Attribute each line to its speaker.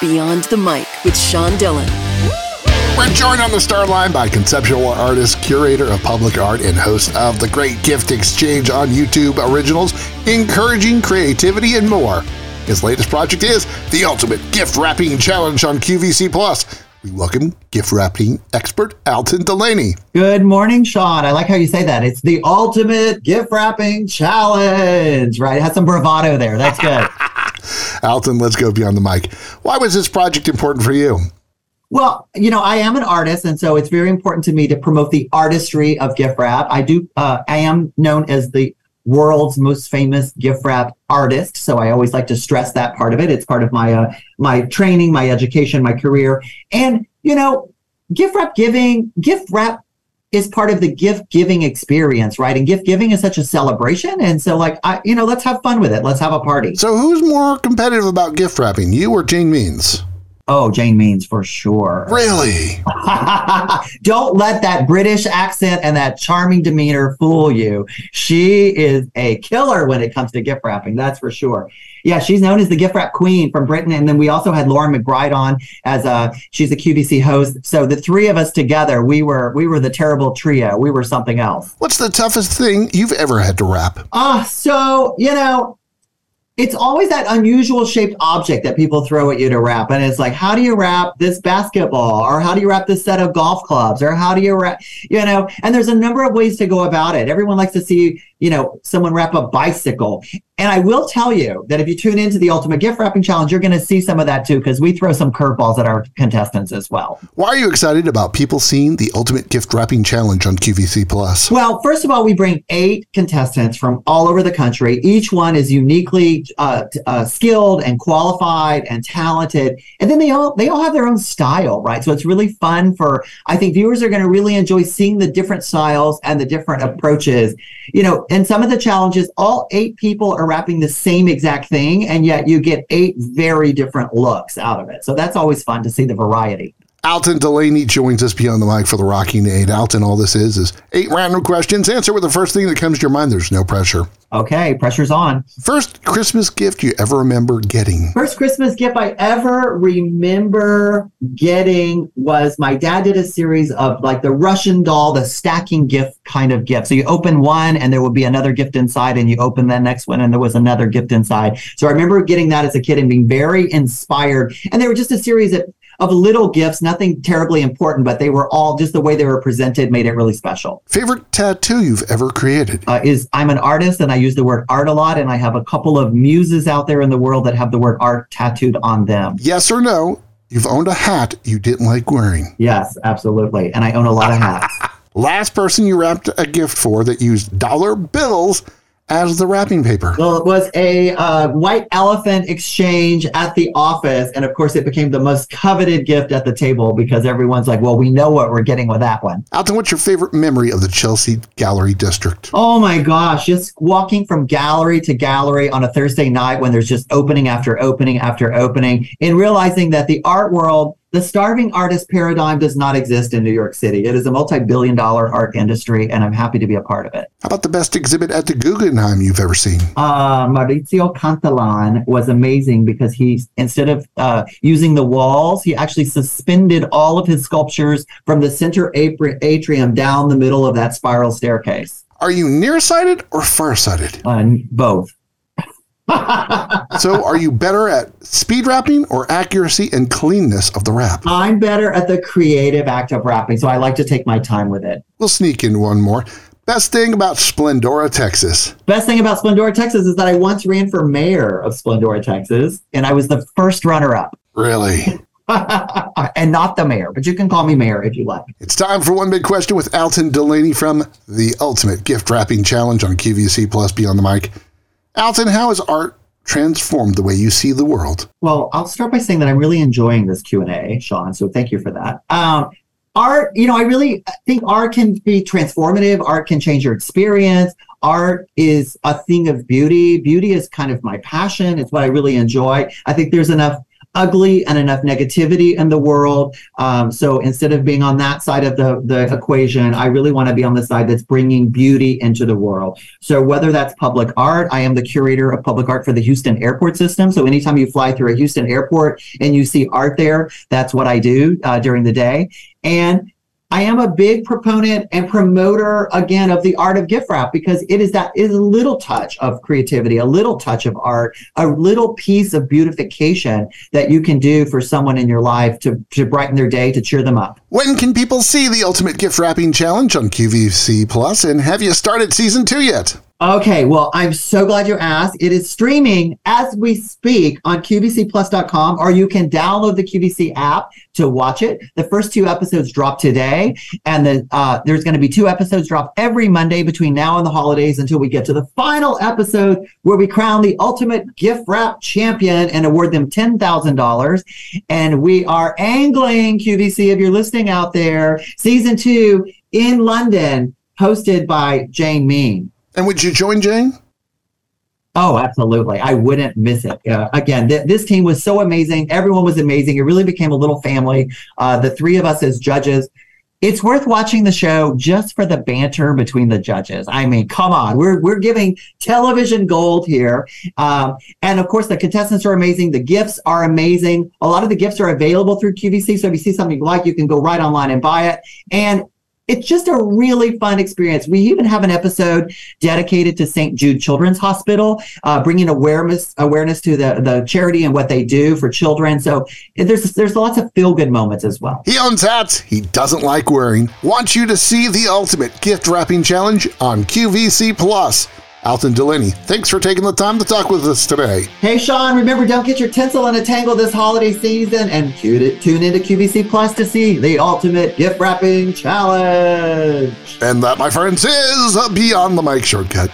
Speaker 1: Beyond the Mic with Sean Dillon.
Speaker 2: We're joined on the Starline by conceptual artist, curator of public art, and host of the Great Gift Exchange on YouTube Originals, encouraging creativity and more. His latest project is the Ultimate Gift Wrapping Challenge on QVC Plus. We welcome gift wrapping expert Alton DuLaney.
Speaker 3: Good morning, Sean. I like how you say that. It's the ultimate gift wrapping challenge, right? It has some bravado there. That's good.
Speaker 2: Alton, let's go beyond the mic. Why was this project important for you?
Speaker 3: Well, you know, I am an artist, and so it's very important to me to promote the artistry of gift wrap. I do. Uh, I am known as the world's most famous gift wrap artist, so I always like to stress that part of it. It's part of my uh, my training, my education, my career, and you know, gift wrap giving, gift wrap is part of the gift giving experience, right? And gift giving is such a celebration. And so, like, I, you know, let's have fun with it. Let's have a party.
Speaker 2: So, who's more competitive about gift wrapping, you or Jane Means?
Speaker 3: Oh, Jane Means for sure.
Speaker 2: Really?
Speaker 3: Don't let that British accent and that charming demeanor fool you. She is a killer when it comes to gift wrapping, that's for sure. Yeah, she's known as the gift wrap queen from Britain. And then we also had Lauren McBride on as a she's a QVC host. So the three of us together, we were we were the terrible trio. We were something else.
Speaker 2: What's the toughest thing you've ever had to wrap?
Speaker 3: Ah, uh, so you know, it's always that unusual shaped object that people throw at you to wrap. And it's like, how do you wrap this basketball? Or how do you wrap this set of golf clubs? Or how do you wrap, you know, and there's a number of ways to go about it. Everyone likes to see, you know, someone wrap a bicycle. And I will tell you that if you tune into the Ultimate Gift Wrapping Challenge, you're going to see some of that too, because we throw some curveballs at our contestants as well.
Speaker 2: Why are you excited about people seeing the Ultimate Gift Wrapping Challenge on QVC Plus?
Speaker 3: Well, first of all, we bring eight contestants from all over the country. Each one is uniquely uh, uh, skilled and qualified and talented, and then they all they all have their own style, right? So it's really fun for I think viewers are going to really enjoy seeing the different styles and the different approaches. You know, and some of the challenges, all eight people are wrapping the same exact thing, and yet you get eight very different looks out of it. So that's always fun to see the variety.
Speaker 2: Alton DuLaney joins us beyond the mic for the Rockin' 8. Alton, all this is is eight random questions. Answer with the first thing that comes to your mind. There's no pressure.
Speaker 3: Okay, pressure's on.
Speaker 2: First Christmas gift you ever remember getting?
Speaker 3: First Christmas gift I ever remember getting was my dad did a series of like the Russian doll, the stacking gift kind of gift. So you open one and there would be another gift inside, and you open the next one and there was another gift inside. So I remember getting that as a kid and being very inspired. And they were just a series of of little gifts, nothing terribly important, but they were all just the way they were presented made it really special.
Speaker 2: Favorite tattoo you've ever created?
Speaker 3: Uh, is I'm an artist and I use the word art a lot, and I have a couple of muses out there in the world that have the word art tattooed on them.
Speaker 2: Yes or no? You've owned a hat you didn't like wearing.
Speaker 3: Yes, absolutely. And I own a lot of hats.
Speaker 2: Last person you wrapped a gift for that used dollar bills as the wrapping paper?
Speaker 3: Well, it was a uh, white elephant exchange at the office. And of course, it became the most coveted gift at the table because everyone's like, well, we know what we're getting with that one.
Speaker 2: Alton, what's your favorite memory of the Chelsea Gallery District?
Speaker 3: Oh my gosh, just walking from gallery to gallery on a Thursday night when there's just opening after opening after opening and realizing that the art world the starving artist paradigm does not exist in New York City. It is a multi billion dollar art industry, and I'm happy to be a part of it.
Speaker 2: How about the best exhibit at the Guggenheim you've ever seen?
Speaker 3: Uh, Maurizio Cattelan was amazing because he, instead of uh, using the walls, he actually suspended all of his sculptures from the center atrium down the middle of that spiral staircase.
Speaker 2: Are you nearsighted or farsighted?
Speaker 3: Uh, both.
Speaker 2: so, are you better at speed wrapping or accuracy and cleanness of the wrap?
Speaker 3: I'm better at the creative act of wrapping, so I like to take my time with it.
Speaker 2: We'll sneak in one more. Best thing about Splendora, Texas.
Speaker 3: Best thing about Splendora, Texas is that I once ran for mayor of Splendora, Texas, and I was the first runner up.
Speaker 2: Really?
Speaker 3: and not the mayor, but you can call me mayor if you like.
Speaker 2: It's time for one big question with Alton DuLaney from the Ultimate Gift Wrapping Challenge on QVC Plus Beyond the Mic. Alton, how has art transformed the way you see the world?
Speaker 3: Well, I'll start by saying that I'm really enjoying this Q&A, Sean, so thank you for that. Um, art, you know, I really think art can be transformative. Art can change your experience. Art is a thing of beauty. Beauty is kind of my passion. It's what I really enjoy. I think there's enough ugly and enough negativity in the world. Um, so instead of being on that side of the, the equation, I really want to be on the side that's bringing beauty into the world. So whether that's public art, I am the curator of public art for the Houston airport system. So anytime you fly through a Houston airport and you see art there, that's what I do uh, during the day. And I am a big proponent and promoter again of the art of gift wrap because it is that is a little touch of creativity, a little touch of art, a little piece of beautification that you can do for someone in your life to, to brighten their day, to cheer them up.
Speaker 2: When can people see the Ultimate Gift Wrapping Challenge on QVC And have you started season two yet?
Speaker 3: Okay, well, I'm so glad you asked. It is streaming as we speak on QVCPlus.com, or you can download the QVC app to watch it. The first two episodes drop today, and the, uh, there's going to be two episodes drop every Monday between now and the holidays until we get to the final episode where we crown the ultimate gift wrap champion and award them $10,000. And we are angling, QVC, if you're listening out there, season two in London, hosted by Jane Mean.
Speaker 2: And would you join Jane?
Speaker 3: Oh, absolutely. I wouldn't miss it. Uh, again, th- this team was so amazing. Everyone was amazing. It really became a little family. Uh, the three of us as judges. It's worth watching the show just for the banter between the judges. I mean, come on, we're we're giving television gold here, um, and of course the contestants are amazing. The gifts are amazing. A lot of the gifts are available through QVC, so if you see something you like, you can go right online and buy it. And it's just a really fun experience. We even have an episode dedicated to St. Jude Children's Hospital, uh, bringing awareness awareness to the, the charity and what they do for children. So there's there's lots of feel good moments as well.
Speaker 2: He owns hats he doesn't like wearing. Want you to see the ultimate gift wrapping challenge on QVC Plus. Alton DuLaney, thanks for taking the time to talk with us today.
Speaker 3: Hey, Sean, remember, don't get your tinsel in a tangle this holiday season and tune into QVC Plus to see the ultimate gift wrapping challenge.
Speaker 2: And that, my friends, is Beyond the Mic Shortcut.